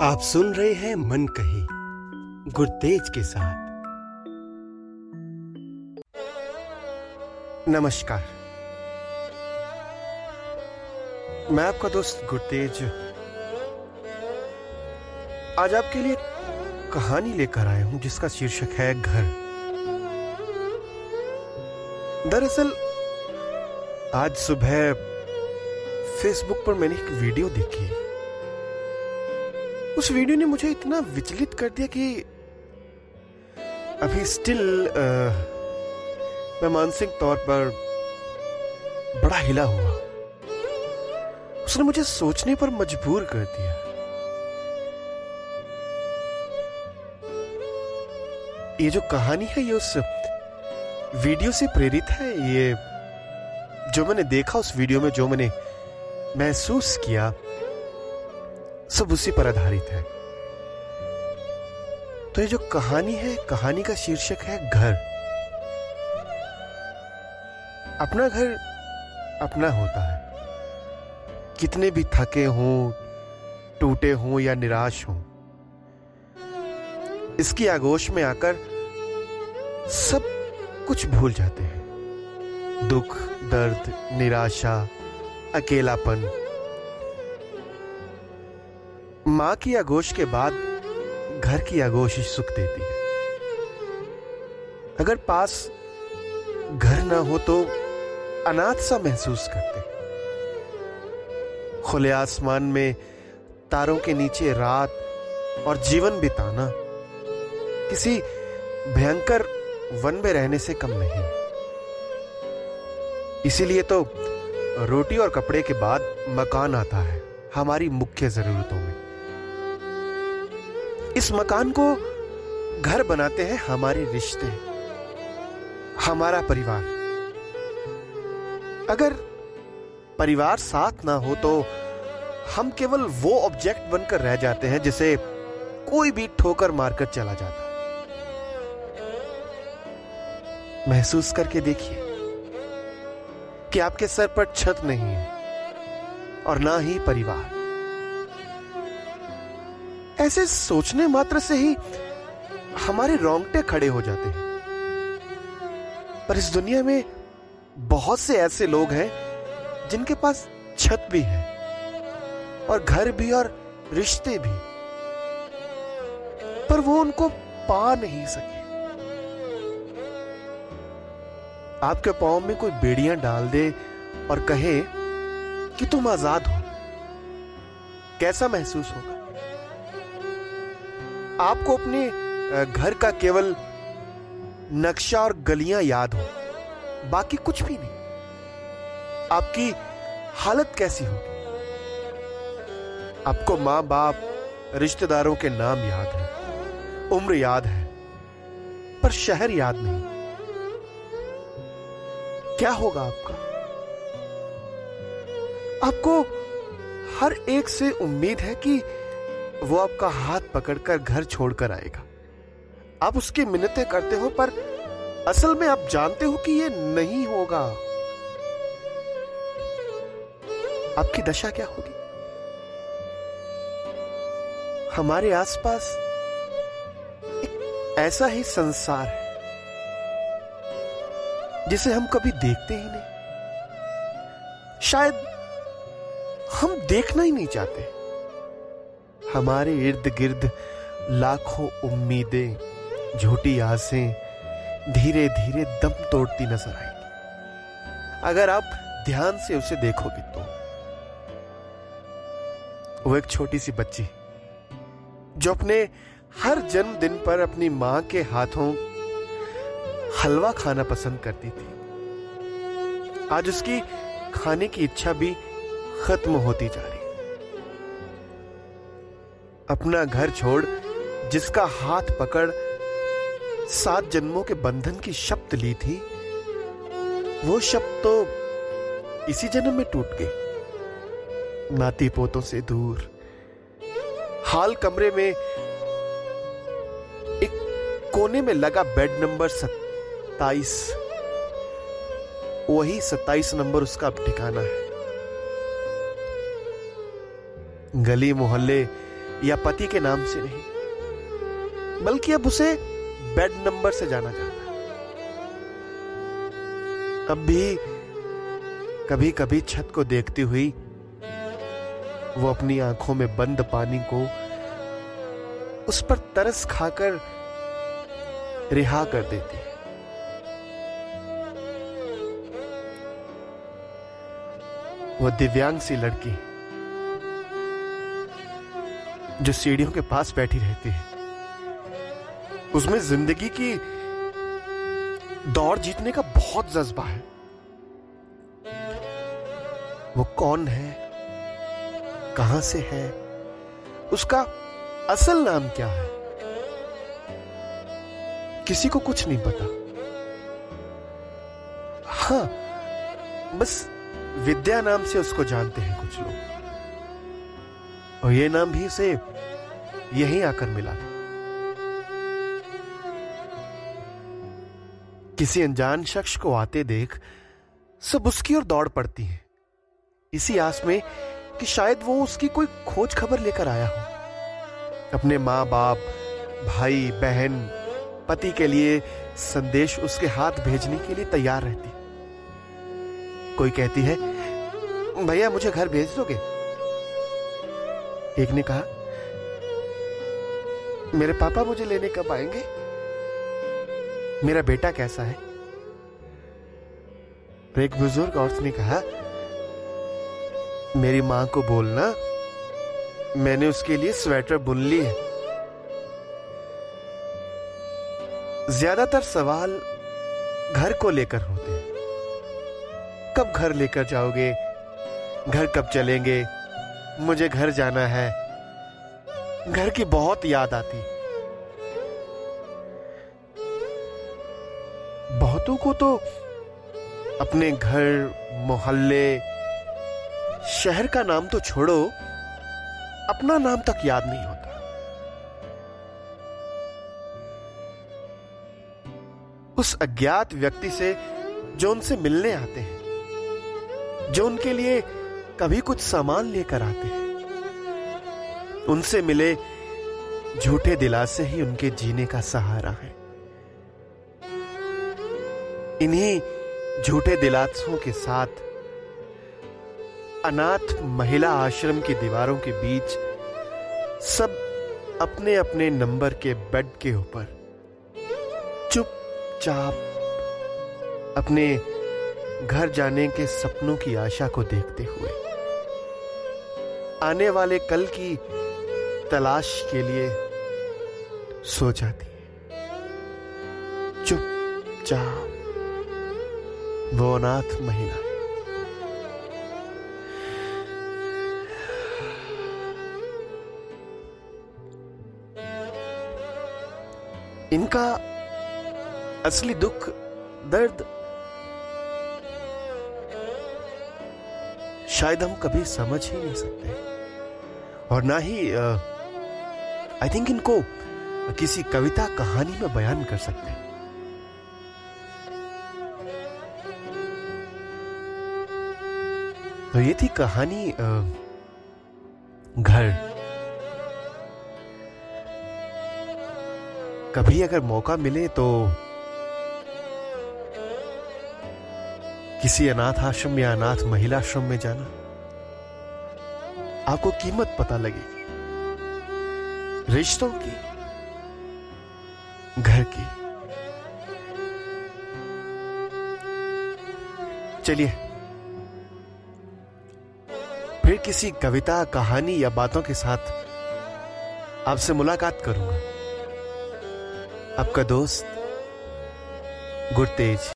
आप सुन रहे हैं मन कही गुरतेज के साथ। नमस्कार। मैं आपका दोस्त गुरतेज आज आपके लिए कहानी लेकर आया हूँ, जिसका शीर्षक है घर। दरअसल, आज सुबह फेसबुक पर मैंने एक वीडियो देखी उस वीडियो ने मुझे इतना विचलित कर दिया कि अभी स्टिल मैं मानसिक तौर पर बड़ा हिला हुआ। उसने मुझे सोचने पर मजबूर कर दिया। ये जो कहानी है, ये उस वीडियो से प्रेरित है, ये जो मैंने देखा उस वीडियो में, जो मैंने महसूस किया सब उसी पर आधारित है। तो ये जो कहानी है, कहानी का शीर्षक है घर। अपना घर अपना होता है। कितने भी थके हों, टूटे हों या निराश हों, इसकी आगोश में आकर सब कुछ भूल जाते हैं। दुख, दर्द, निराशा, अकेलापन माँ की आगोश के बाद घर की आगोश ही सुख देती है। अगर पास घर ना हो तो अनाथ सा महसूस करते खुले आसमान में तारों के नीचे रात और जीवन बिताना किसी भयंकर वन में रहने से कम नहीं। इसीलिए तो रोटी और कपड़े के बाद मकान आता है, हमारी मुख्य जरूरतों में। इस मकान को घर बनाते हैं हमारे रिश्ते, हमारा परिवार। अगर परिवार साथ ना हो तो हम केवल वो ऑब्जेक्ट बनकर रह जाते हैं जिसे कोई भी ठोकर मारकर चला जाता। महसूस करके देखिए कि आपके सर पर छत नहीं है और ना ही परिवार। ऐसे सोचने मात्र से ही हमारे रोंगटे खड़े हो जाते हैं। पर इस दुनिया में बहुत से ऐसे लोग हैं जिनके पास छत भी है और घर भी और रिश्ते भी। पर वो उनको पा नहीं सके। आपके पाँव में कोई बेड़ियाँ डाल दे और कहे कि तुम आज़ाद हो। कैसा महसूस होगा? आपको अपने घर का केवल नक्शा और गलियाँ याद हो। बाकी कुछ भी नहीं। आपकी हालत कैसी होगी? आपको माँ बाप रिश्तेदारों के नाम याद है, उम्र याद है, पर शहर याद नहीं। क्या होगा आपका? आपको हर एक से उम्मीद है कि वो आपका हाथ पकड़कर घर छोड़कर आएगा। आप उसकी मिन्नतें करते हो, पर असल में आप जानते हो कि ये नहीं होगा। आपकी दशा क्या होगी? हमारे आसपास एक ऐसा ही संसार है, जिसे हम कभी देखते ही नहीं। शायद हम देखना ही नहीं चाहते। हमारे इर्द गिर्द लाखों उम्मीदें, झूठी आसें धीरे धीरे दम तोड़ती नज़र आएँगी। अगर आप ध्यान से उसे देखोगे तो। वो एक छोटी सी बच्ची, जो अपने हर जन्मदिन पर अपनी माँ के हाथों हलवा खाना पसंद करती थी। आज उसकी खाने की इच्छा भी खत्म होती जा रही अपना घर छोड़, जिसका हाथ पकड़ सात जन्मों के बंधन की शब्द ली थी, वो शब्द तो इसी जन्म में टूट गई। नाती पोतों से दूर, हाल कमरे में एक कोने में लगा बेड नंबर सत्ताईस। वही सत्ताईस नंबर उसका अब ठिकाना है। गली मोहल्ले या पति के नाम से नहीं, बल्कि अब उसे बेड नंबर से जाना जाता है। अब भी कभी कभी छत को देखती हुई वो अपनी आँखों में बंद पानी को उस पर तरस खाकर रिहा कर देती है। वो दिव्यांग सी लड़की जो सीढ़ियों के पास बैठी रहती है। उसमें ज़िंदगी की दौड़ जीतने का बहुत जज्बा है। वो कौन है? कहाँ से है? उसका असल नाम क्या है? किसी को कुछ नहीं पता। हाँ, बस विद्या नाम से उसको जानते हैं कुछ लोग। और ये नाम भी उसे यहीं आकर मिला था। किसी अनजान शख्स को आते देख सब उसकी ओर दौड़ पड़ती हैं। इसी आस में कि शायद वो उसकी कोई खोज खबर लेकर आया हो। अपने माँ बाप भाई, बहन, पति के लिए संदेश उसके हाथ भेजने के लिए तैयार रहती। कोई कहती है, भैया, मुझे घर भेज दोगे? एक ने कहा, मेरे पापा मुझे लेने कब आएँगे? मेरा बेटा कैसा है? एक बुज़ुर्ग औरत ने कहा, मेरी माँ को बोलना, मैंने उसके लिए स्वेटर बुन ली है। ज़्यादातर सवाल घर को लेकर होते हैं। कब घर लेकर जाओगे? घर कब चलेंगे? मुझे घर जाना है। घर की बहुत याद आती। बहुतों को तो अपने घर, मोहल्ले, शहर का नाम तो छोड़ो, अपना नाम तक याद नहीं होता। उस अज्ञात व्यक्ति से जो उनसे मिलने आते हैं, जो उनके लिए कभी कुछ सामान लेकर आते हैं। उनसे मिले झूठे दिलासे ही उनके जीने का सहारा है। इन्हीं झूठे दिलासों के साथ अनाथ महिला आश्रम की दीवारों के बीच सब अपने अपने नंबर के बेड के ऊपर चुपचाप अपने घर जाने के सपनों की आशा को देखते हुए आने वाले कल की तलाश के लिए सो जाती है। चुपचाप, वो महिला। इनका असली दुख, दर्द शायद हम कभी समझ ही नहीं सकते। और ना ही आई थिंक इनको किसी कविता कहानी में बयान कर सकते हैं। तो ये थी कहानी घर। कभी अगर मौका मिले तो किसी अनाथ आश्रम या अनाथ महिला आश्रम में जाना, आपको कीमत पता लगेगी। रिश्तों की, घर की। चलिए, फिर किसी कविता, कहानी या बातों के साथ आपसे मुलाकात करूँगा। आपका दोस्त, गुरतेज।